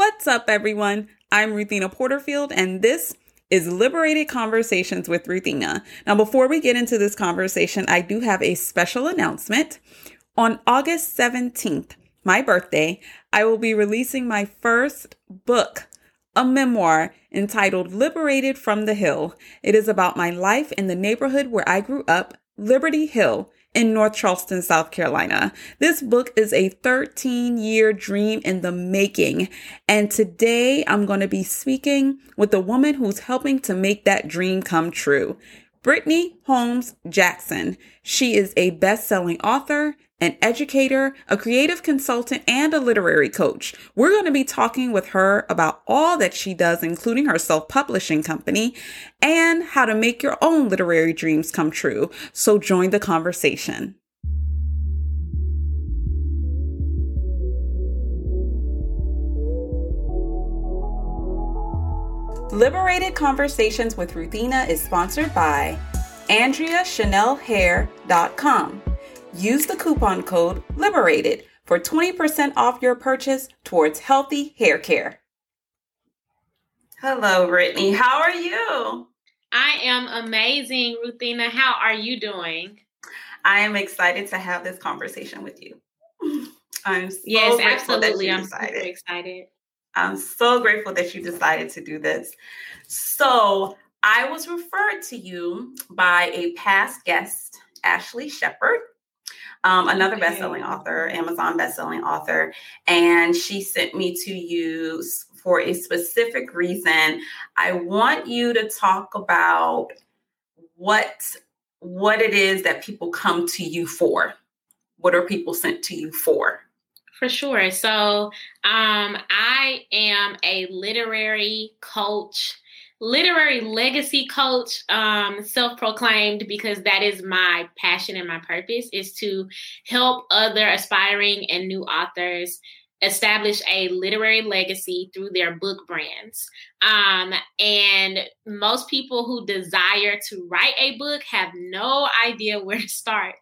What's up, everyone? I'm Ruthina Porterfield, and this is Liberated Conversations with Ruthina. Now, before we get into this conversation, I do have a special announcement. On August 17th, my birthday, I will be releasing my first book, a memoir entitled Liberated from the Hill. It is about my life in the neighborhood where I grew up, Liberty Hill in North Charleston, South Carolina. This book is a 13 year dream in the making. And today I'm going to be speaking with a woman who's helping to make that dream come true. Brittney Holmes Jackson. She is a best selling author an educator, a creative consultant, and a literary coach. We're going to be talking with her about all that she does, including her self publishing company and how to make your own literary dreams come true. So join the conversation. Liberated Conversations with Ruthina is sponsored by AndreaChanelHair.com. Use the coupon code LIBERATED for 20% off your purchase towards healthy hair care. Hello, Brittney. How are you? I am amazing, Ruthina. How are you doing? I am excited to have this conversation with you. I'm so yes, absolutely. I'm super excited. I'm so grateful that you decided to do this. So, I was referred to you by a past guest, Ashley Shepard um, another okay. best-selling author, Amazon best-selling author, and she sent me to you for a specific reason. I want you to talk about what what it is that people come to you for. What are people sent to you for? For sure. So, um, I am a literary coach literary legacy coach, um, self proclaimed, because that is my passion and my purpose is to help other aspiring and new authors establish a literary legacy through their book brands. Um, and most people who desire to write a book have no idea where to start.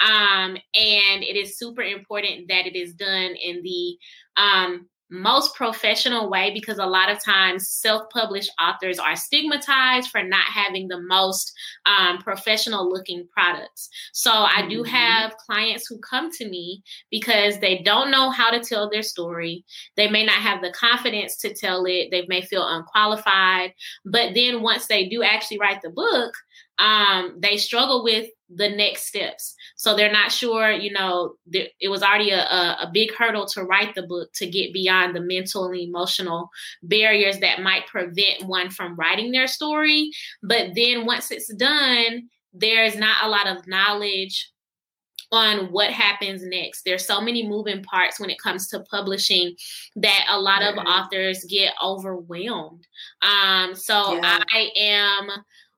Um, and it is super important that it is done in the um, most professional way because a lot of times self-published authors are stigmatized for not having the most um, professional looking products. So i do mm-hmm. have clients who come to me because they don't know how to tell their story. They may not have the confidence to tell it. They may feel unqualified. But then once they do actually write the book um, they struggle with the next steps. So they're not sure, you know, it was already a, a, big hurdle to write the book to get beyond the mental and emotional barriers that might prevent one from writing their story. But then once it's done, there's not a lot of knowledge on what happens next. There's so many moving parts when it comes to publishing that a lot of authors get overwhelmed. Um, so yeah. I am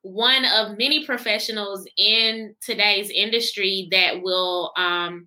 one of many professionals in today's industry that will um,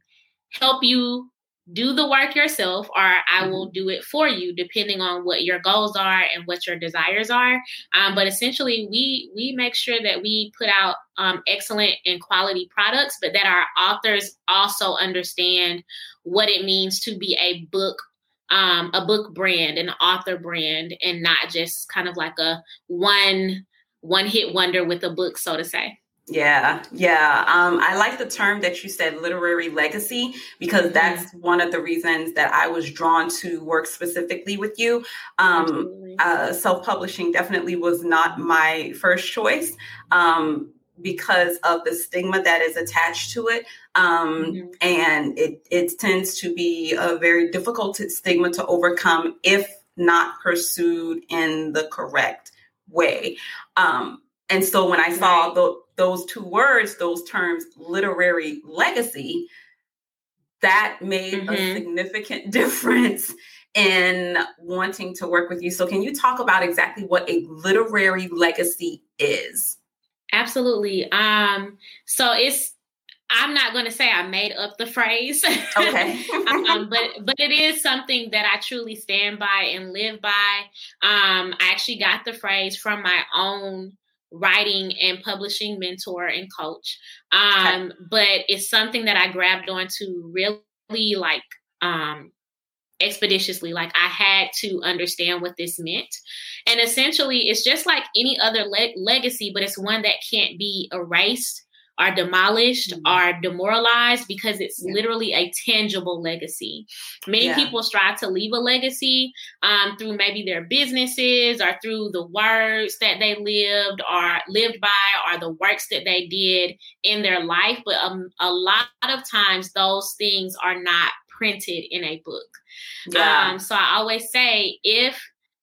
help you do the work yourself or i will mm-hmm. do it for you depending on what your goals are and what your desires are um, but essentially we we make sure that we put out um, excellent and quality products but that our authors also understand what it means to be a book um, a book brand an author brand and not just kind of like a one one hit wonder with a book, so to say. Yeah, yeah. Um, I like the term that you said, literary legacy, because mm-hmm. that's one of the reasons that I was drawn to work specifically with you. Um, uh, Self publishing definitely was not my first choice. Um, because of the stigma that is attached to it. Um, mm-hmm. And it, it tends to be a very difficult stigma to overcome if not pursued in the correct way. Um, and so when I saw the, those two words, those terms, literary legacy, that made mm-hmm. a significant difference in wanting to work with you. So, can you talk about exactly what a literary legacy is? Absolutely. Um, so it's I'm not going to say I made up the phrase. Okay. um, but but it is something that I truly stand by and live by. Um, I actually got the phrase from my own writing and publishing mentor and coach. Um, okay. but it's something that I grabbed onto really like um expeditiously. Like I had to understand what this meant. And essentially, it's just like any other le- legacy, but it's one that can't be erased are demolished, mm-hmm. are demoralized because it's yeah. literally a tangible legacy. Many yeah. people strive to leave a legacy um, through maybe their businesses or through the words that they lived or lived by or the works that they did in their life. But um, a lot of times, those things are not printed in a book. Yeah. Um, so I always say if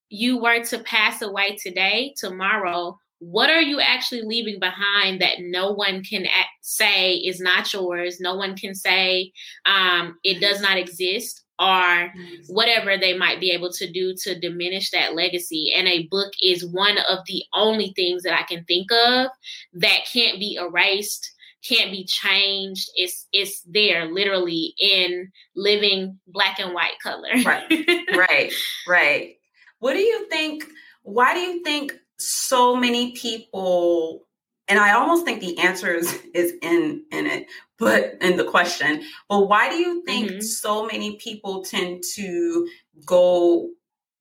you were to pass away today, tomorrow, what are you actually leaving behind that no one can say is not yours? No one can say um, it does not exist or whatever they might be able to do to diminish that legacy. And a book is one of the only things that i can think of that can't be erased can't be changed. It's it's there literally in living black and white color. Right. Right. Right. What do you think why do you think so many people and i almost think the answer is, is in in it but in the question but why do you think mm-hmm. so many people tend to go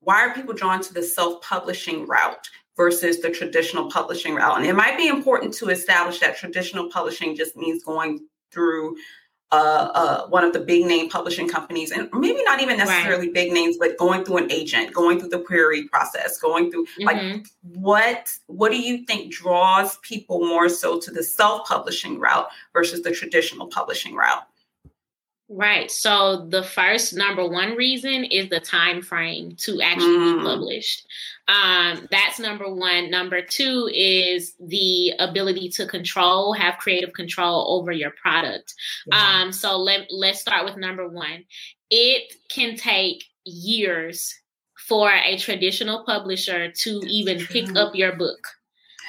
why are people drawn to the self-publishing route versus the traditional publishing route and it might be important to establish that traditional publishing just means going through uh, uh, one of the big name publishing companies, and maybe not even necessarily right. big names, but going through an agent, going through the query process, going through mm-hmm. like what what do you think draws people more so to the self publishing route versus the traditional publishing route? Right. So the first number one reason is the time frame to actually mm. be published. Um, that's number one. Number two is the ability to control, have creative control over your product. Yeah. Um, so let let's start with number one. It can take years for a traditional publisher to even pick up your book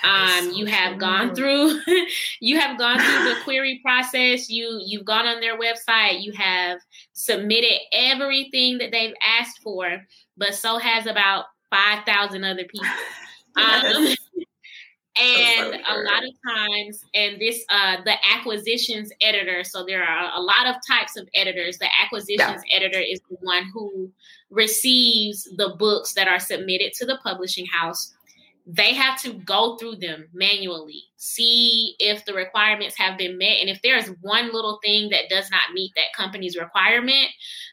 um, you have gone through you have gone through the query process. You you've gone on their website. You have submitted everything that they've asked for but so has about 5000 other people. Um, and a lot of times and this uh the acquisitions editor so there are a lot of types of editors. The acquisitions yeah. editor is the one who receives the books that are submitted to the publishing house they have to go through them manually, see if the requirements have been met. And if there's one little thing that does not meet that company's requirement,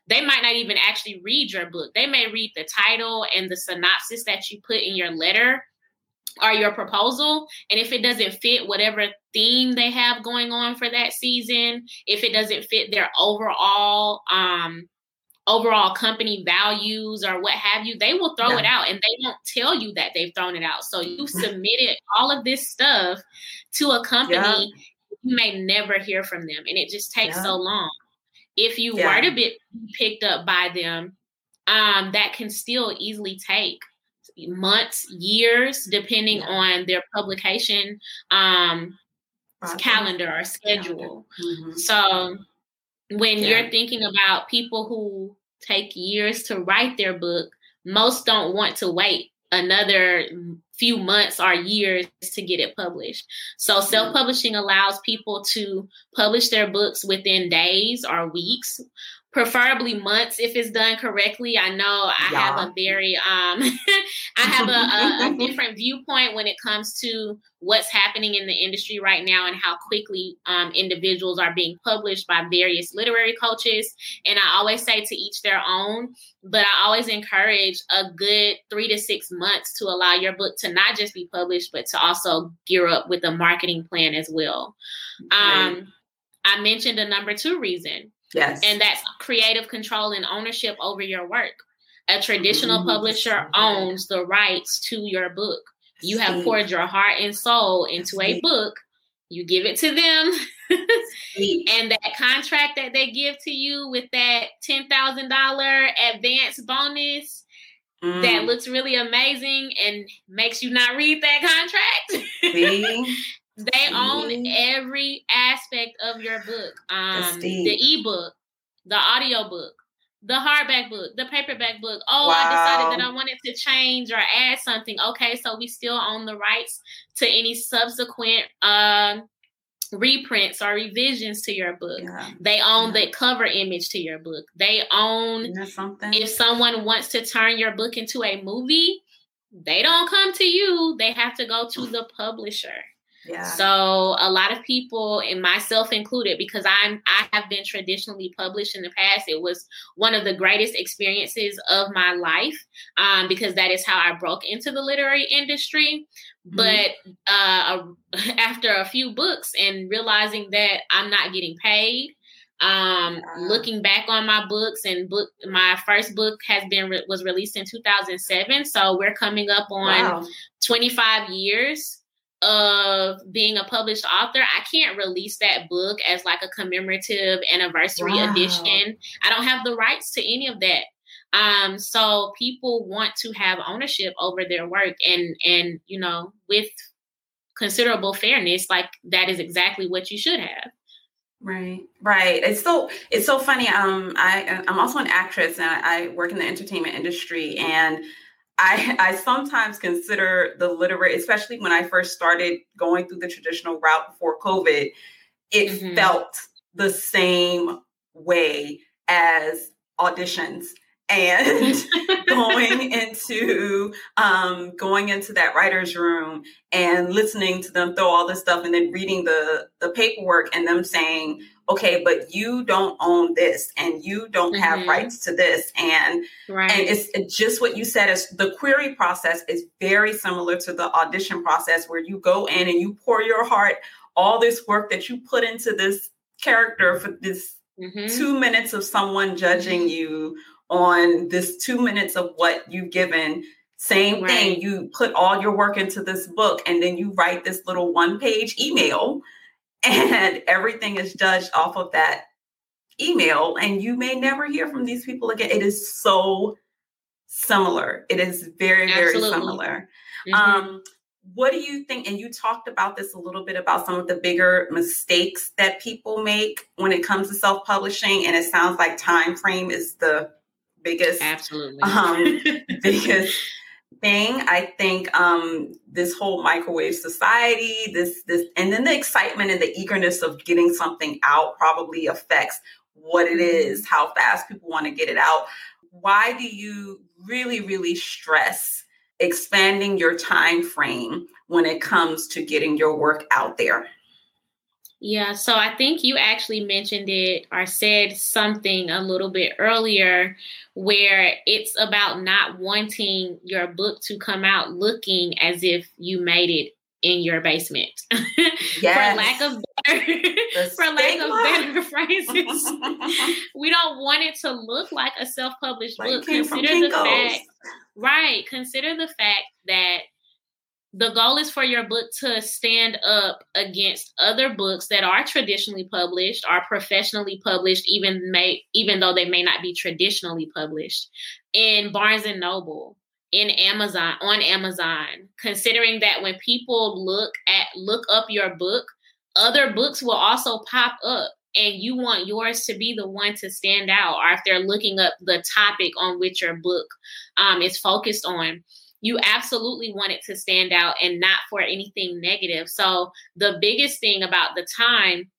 they might not even actually read your book. They may read the title and the synopsis that you put in your letter or your proposal. And if it doesn't fit whatever theme they have going on for that season, if it doesn't fit their overall um, overall company values or what have you, they will throw yeah. it out and they won't tell you that they've thrown it out. So you submitted all of this stuff to a company, yeah. you may never hear from them. And it just takes yeah. so long. If you were to be picked up by them, um, that can still easily take months, years, depending on their publication um, calendar or schedule. Mm-hmm. So when yeah. you're thinking about people who take years to write their book, most don't want to wait another few months or years to get it published. So self-publishing allows people to publish their books within days or weeks preferably months if it's done correctly. I know I yeah. have a very um I have a, a, a, different viewpoint when it comes to what's happening in the industry right now and how quickly um, individuals are being published by various literary coaches. And I always say to each their own, but I always encourage a good three to six months to allow your book to not just be published, but to also gear up with a marketing plan as well. Um, I mentioned a number two reason Yes. And that's creative control and ownership over your work. A traditional mm-hmm. publisher owns the rights to your book. You have poured your heart and soul into a book. You give it to them. and that contract that they give to you with that $10,000 advance bonus mm. that looks really amazing and makes you not read that contract. They own every aspect of your book. Um, the ebook, the audio book, the hardback book, the paperback book. Oh, wow. I decided that I wanted to change or add something. Okay, so we still own the rights to any subsequent um, reprints or revisions to your book. Yeah. They own yeah. the cover image to your book. They own something. If someone wants to turn your book into a movie, they don't come to you. They have to go to the publisher. Yeah. So a lot of people, and myself included, because I'm I have been traditionally published in the past. It was one of the greatest experiences of my life um, because that is how I broke into the literary industry. Mm-hmm. But uh, after a few books and realizing that I'm not getting paid, um looking back on my books and book my first book has been re- was released in 2007 so we're coming up on wow. 25 years of being a published author, I can't release that book as like a commemorative anniversary wow. edition. I don't have the rights to any of that. Um, so people want to have ownership over their work and and you know, with considerable fairness, like that is exactly what you should have. Right, right. It's so it's so funny. Um, I I'm also an actress and I, I work in the entertainment industry and I, I sometimes consider the literary, especially when I first started going through the traditional route before COVID, it mm-hmm. felt the same way as auditions and going into um, going into that writer's room and listening to them throw all this stuff and then reading the the paperwork and them saying okay, but you don't own this and you don't mm-hmm. have rights to this. And right. and it's, it's just what you said is the query process is very similar to the audition process where you go in and you pour your heart, all this work that you put into this character for this mm-hmm. two minutes of someone judging mm-hmm. you on this two minutes of what you've given same right. thing you put all your work into this book and then you write this little one page email and everything is judged off of that email and you may never hear from these people again it is so similar it is very very Absolutely. similar mm-hmm. um what do you think and you talked about this a little bit about some of the bigger mistakes that people make when it comes to self-publishing and it sounds like time frame is the biggest absolutely um biggest thing. I think um, this whole microwave society, this this, and then the excitement and the eagerness of getting something out probably affects what it mm-hmm. how fast people want to get it out. Why do you really, really stress expanding your time frame when it comes to getting your work out there? Yeah, so I think you actually mentioned it or said something a little bit earlier where it's about not wanting your book to come out looking as if you made it in your basement. Yes. for lack of better for lack of better phrases. we don't want it to look like a self-published like book. Consider the fact right, consider the fact that the goal is for your book to stand up against other books that are traditionally published are professionally published even may even though they may not be traditionally published in barnes and noble in amazon on amazon. Considering that when people look at look up your book other books will also pop up and you want yours to be the one to stand out or if they're looking up the topic on which your book um, is focused on you absolutely want it to stand out and not for anything negative. So the biggest thing about the time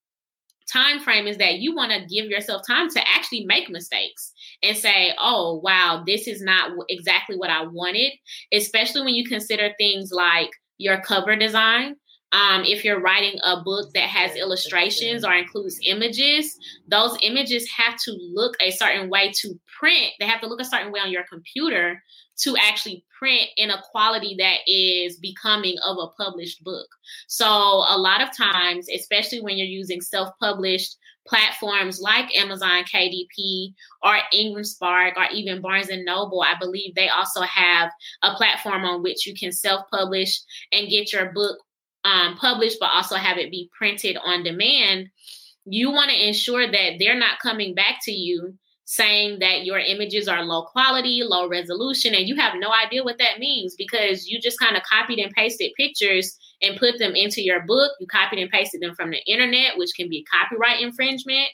time frame is that you want to give yourself time to actually make mistakes and say, "Oh, wow, this is not exactly what I wanted." Especially when you consider things like your cover design. Um, if you're writing a book that has illustrations or includes images, those images have to look a certain way to print. They have to look a certain way on your computer to actually print in a quality that is becoming of a published book. So, a lot of times, especially when you're using self published platforms like Amazon KDP or Ingram Spark or even Barnes and Noble, I believe they also have a platform on which you can self publish and get your book um, published, but also have it be printed on demand. You want to ensure that they're not coming back to you saying that your images are low quality, low resolution, and you have no idea what that means because you just kind of copied and pasted pictures and put them into your book. You copied and pasted them from the internet, which can be copyright infringement.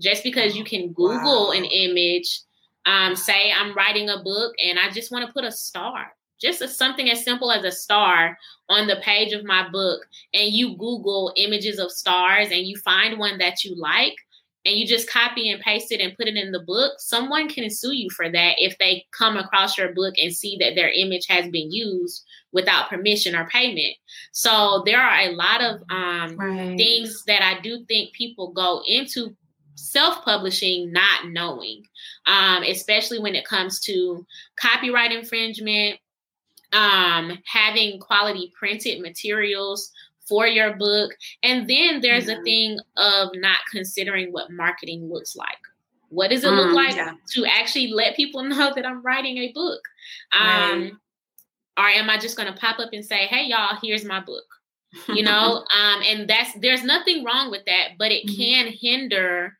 Just because you can Google wow. an image, um, say I'm writing a book and I just want to put a star. just a, something as simple as a star on the page of my book and you google images of stars and you find one that you like and you just copy and paste it and put it in the book someone can sue you for that if they come across your book and see that their image has been used without permission or payment so there are a lot of um, right. things that i do think people go into self-publishing not knowing um, especially when it comes to copyright infringement um, having quality printed materials for your book. And then there's a thing of not considering what marketing looks like. What does it look mm, like yeah. to actually let people know that I'm writing a book? Um, right. Or am I just going to pop up and say, hey, y'all, here's my book? You know, um, and that's there's nothing wrong with that, but it mm-hmm. can hinder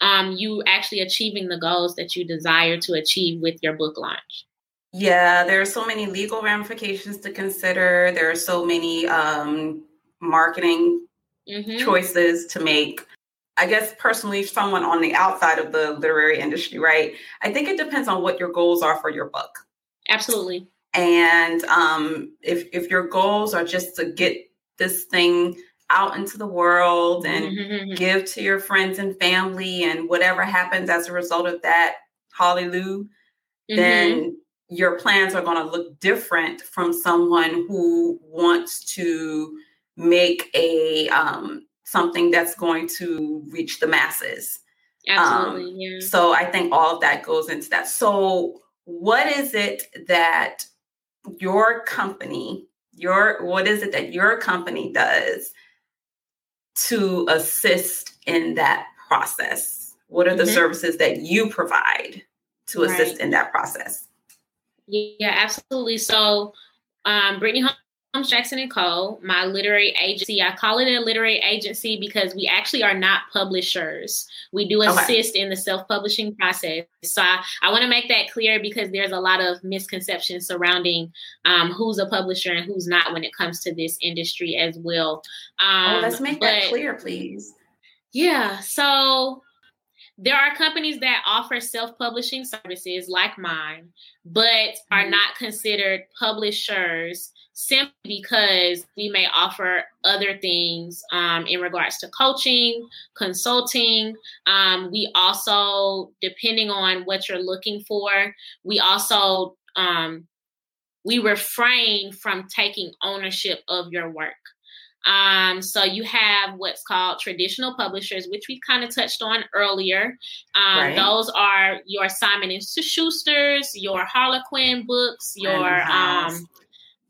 um, you actually achieving the goals that you desire to achieve with your book launch. Yeah, there are so many legal ramifications to consider. There are so many um, marketing mm-hmm. choices to make. I guess personally, someone on the outside of the literary industry, right? I think it depends on what your goals are for your book. Absolutely. And um, if if your goals are just to get this thing out into the world and mm-hmm. give to your friends and family, and whatever happens as a result of that, hallelujah, mm-hmm. then your plans are going to look different from someone who wants to make a um, something that's going to reach the masses. Absolutely. Um, yeah. So I think all of that goes into that. So what is it that your company, your what is it that your company does to assist in that process? What are the mm-hmm. services that you provide to assist right. in that process? Yeah, absolutely. So, um, Brittney Holmes Jackson and Co., my literary agency. I call it a literary agency because we actually are not publishers. We do assist okay. in the self-publishing process. So I, I want to make that clear because there's a lot of misconceptions surrounding um, who's a publisher and who's not when it comes to this industry as well. Um, oh, let's make but, that clear, please. Yeah. So there are companies that offer self-publishing services like mine, but are mm-hmm. not considered publishers simply because we may offer other things um, in regards to coaching, consulting. Um, we also, depending on what you're looking for, we also um, we refrain from taking ownership of your work. Um, so you have what's called traditional publishers, which we kind of touched on earlier. Um, right. Those are your Simon and Schuster's, your Harlequin books, your Random um,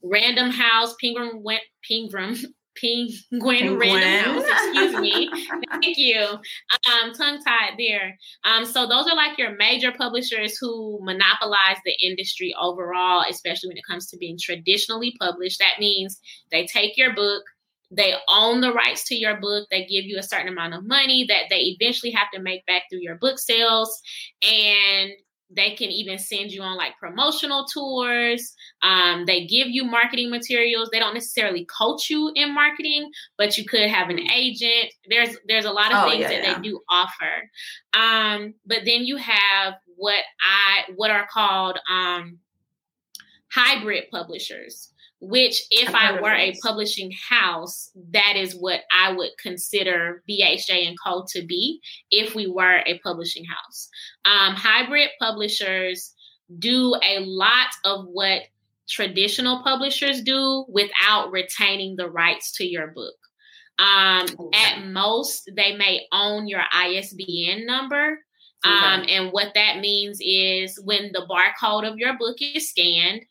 Random House, Penguin, Penguin, Penguin, Random House. Excuse me. Thank you. Um, tongue tied there. Um, so those are like your major publishers who monopolize the industry overall, especially when it comes to being traditionally published. That means they take your book they own the rights to your book. They give you a certain amount of money that they eventually have to make back through your book sales. And they can even send you on like promotional tours. Um, they give you marketing materials. They don't necessarily coach you in marketing, but you could have an agent. There's there's a lot of oh, things yeah, that yeah. they do offer. Um, but then you have what I what are called um, hybrid publishers which if I were a publishing house, that is what I would consider BHJ and Co. to be if we were a publishing house. Um, hybrid publishers do a lot of what traditional publishers do without retaining the rights to your book. Um, okay. At most, they may own your ISBN number. Um, and what that means is when the barcode of your book is scanned,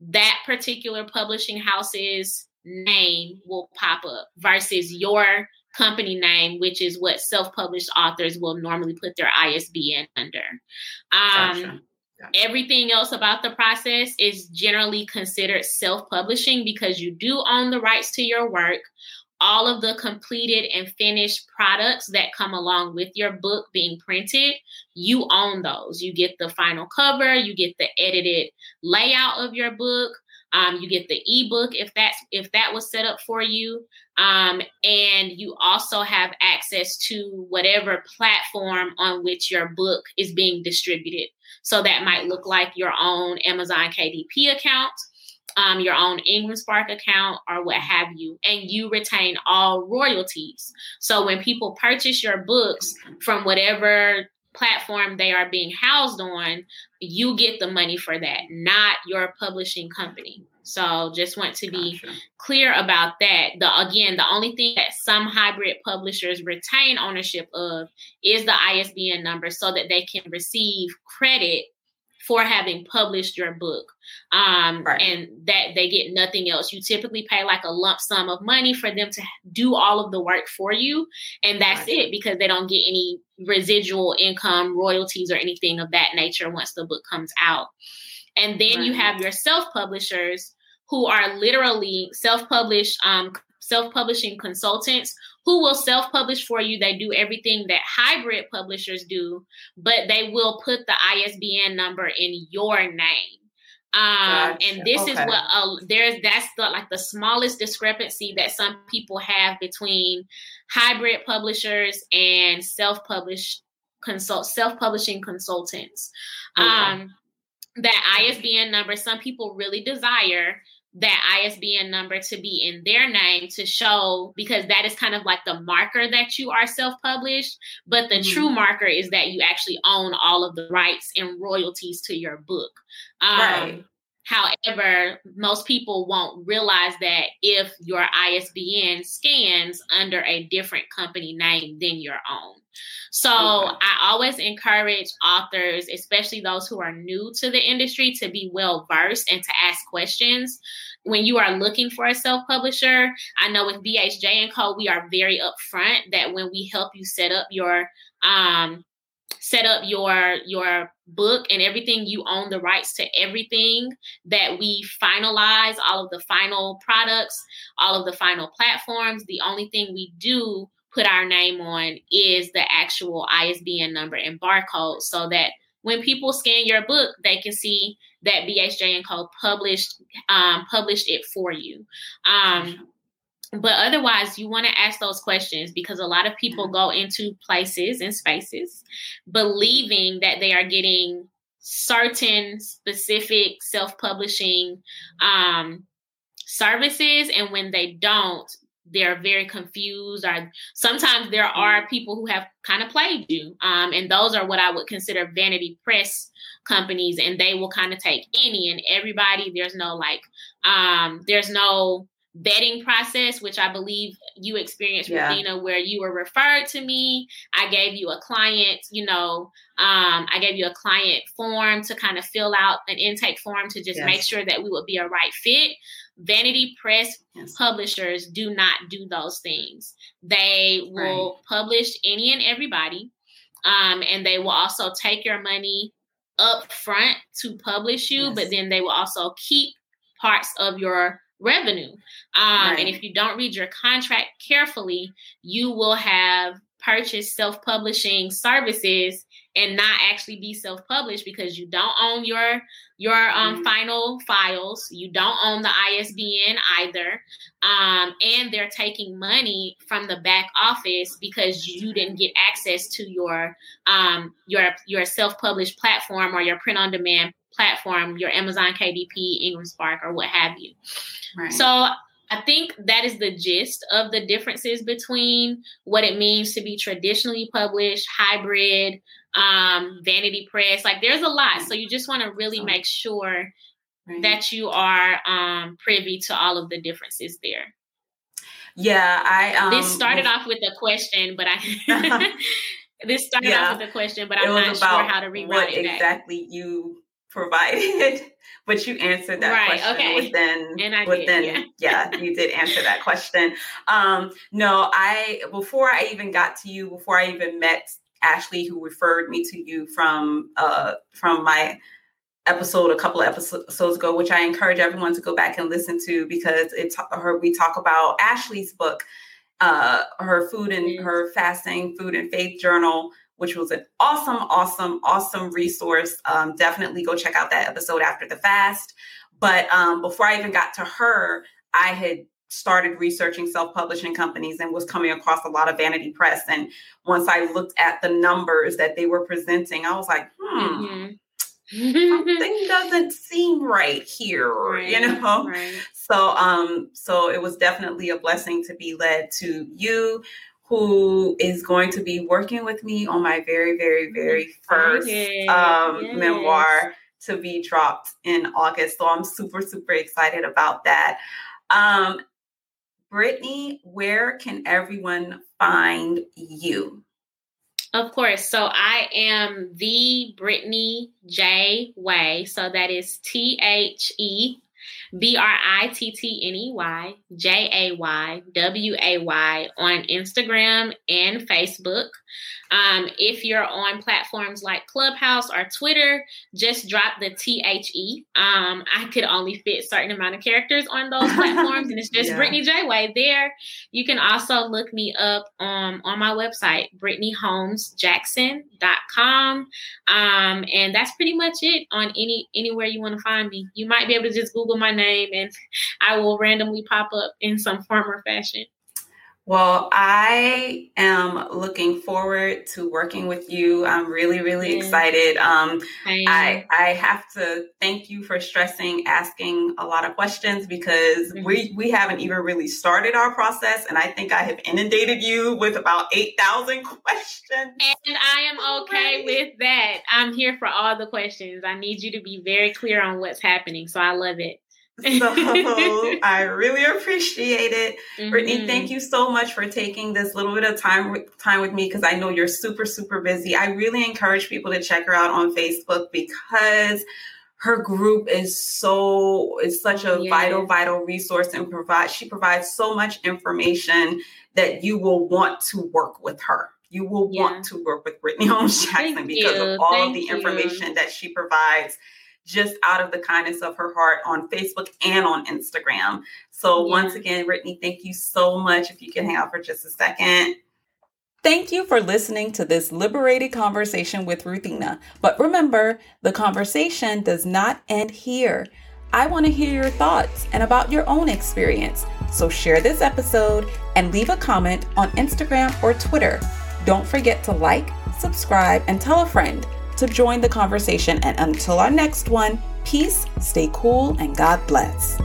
that particular publishing house's name will pop up versus your company name, which is what self-published authors will normally put their ISBN under. Um, gotcha. Gotcha. Everything else about the process is generally considered self-publishing because you do own the rights to your work all of the completed and finished products that come along with your book being printed, you own those. You get the final cover, you get the edited layout of your book, um, you get the ebook if that's if that was set up for you, um, and you also have access to whatever platform on which your book is being distributed. So that might look like your own Amazon KDP account um, your own Ingram Spark account or what have you, and you retain all royalties. So when people purchase your books from whatever platform they are being housed on, you get the money for that, not your publishing company. So just want to be gotcha. clear about that. The again, the only thing that some hybrid publishers retain ownership of is the ISBN number so that they can receive credit for having published your book. Um, right. and that they get nothing else. You typically pay like a lump sum of money for them to do all of the work for you. And that's right. it because they don't get any residual income, royalties, or anything of that nature once the book comes out. And then right. you have your self publishers who are literally self-published um, self-publishing consultants who will self-publish for you they do everything that hybrid publishers do but they will put the isbn number in your name um, gotcha. and this okay. is what uh, there's that's the like the smallest discrepancy that some people have between hybrid publishers and self-published consult self-publishing consultants okay. um that isbn number some people really desire that ISBN number to be in their name to show because that is kind of like the marker that you are self-published, but the mm-hmm. true marker is that you actually own all of the rights and royalties to your book. Um, right. However, most people won't realize that if your ISBN scans under a different company name than your own. So okay. I always encourage authors, especially those who are new to the industry, to be well versed and to ask questions when you are looking for a self-publisher. I know with BHJ and Co, we are very upfront that when we help you set up your um set up your your book and everything you own the rights to everything that we finalize all of the final products all of the final platforms the only thing we do put our name on is the actual ISBN number and barcode so that when people scan your book, they can see that BHJ and Co. published um, published it for you. Um, but otherwise, you want to ask those questions because a lot of people go into places and spaces believing that they are getting certain specific self-publishing um, services, and when they don't, they're very confused. Or sometimes there are people who have kind of played you um, and those are what i would consider vanity press companies and they will kind of take any and everybody. There's no like um, there's no vetting process which i believe you experienced yeah. Dina, where you were referred to me. I gave you a client you know um, i gave you a client form to kind of fill out an intake form to just yes. make sure that we would be a right fit Vanity Press yes. publishers do not do those things. They will right. publish any and everybody, um, and they will also take your money up front to publish you, yes. but then they will also keep parts of your revenue. Um, right. And if you don't read your contract carefully, you will have purchased self publishing services and not actually be self-published because you don't own your your um, mm-hmm. final files you don't own the isbn either um, and they're taking money from the back office because you didn't get access to your um, your your self-published platform or your print on demand platform your amazon kdp ingram spark or what have you right. so I think that is the gist of the differences between what it means to be traditionally published, hybrid, um, vanity press. Like there's a lot. So you just want to really make sure that you are um, privy to all of the differences there. Yeah, I. Um, this started off with a question, but I. this started yeah, off with a question, but I'm not sure how to rewrite it. Exactly, you provided, but you answered that right, question okay. within. And I within, did, yeah. yeah, you did answer that question. Um, no, I before I even got to you, before I even met Ashley, who referred me to you from uh, from my episode a couple of episodes ago, which I encourage everyone to go back and listen to because it's her. We talk about Ashley's book, uh, her food and mm-hmm. her fasting, food and faith journal, which was an awesome, awesome, awesome resource. Um, definitely go check out that episode after the fast. But um, before I even got to her, I had started researching self-publishing companies and was coming across a lot of vanity press and once i looked at the numbers that they were presenting i was like hmm mm-hmm. something doesn't seem right here, right, you know? Right. So um so it was definitely a blessing to be led to you who is going to be working with me on my very, very, very first um, yes. memoir to be dropped in August. So I'm super, super excited about that. Um, Brittney, where can everyone find you? Of course. So I am the Brittney J Way. So that is T H E B R I T T N E Y J A Y W A Y on Instagram and Facebook. Um, if you're on platforms like Clubhouse or Twitter, just drop the T H E. Um, I could only fit certain amount of characters on those platforms, and it's just yeah. Brittney J Way there. You can also look me up um, on my website, BrittneyHolmesJackson.com. Um, and that's pretty much it on any anywhere you want to find me. You might be able to just Google my name and I will randomly pop up in some form or fashion. Well, I am looking forward to working with you. I'm really, really excited. Um, I I have to thank you for stressing, asking a lot of questions because mm-hmm. we we haven't even really started our process, and I think I have inundated you with about eight thousand questions. And I am okay with that. I'm here for all the questions. I need you to be very clear on what's happening, so I love it. So I really appreciate it. Mm-hmm. Brittney, thank you so much for taking this little bit of time with, time with me because I know you're super, super busy. I really encourage people to check her out on Facebook because her group is so it's such a yeah. vital, vital resource and provide she provides so much information that you will want to work with her. You will yeah. want to work with Brittney Holmes Jackson because you. of all Thank of the information you. that she provides just out of the kindness of her heart on Facebook and on Instagram. So, yeah. once again, Brittney, thank you so much. If you can hang out for just a second. Thank you for listening to this liberated conversation with Ruthina. But remember, the conversation does not end here. I want to hear your thoughts and about your own experience. So share this episode and leave a comment on Instagram or Twitter. Don't forget to like, subscribe, and tell a friend to join the conversation. And until our next one, peace, stay cool, and God bless.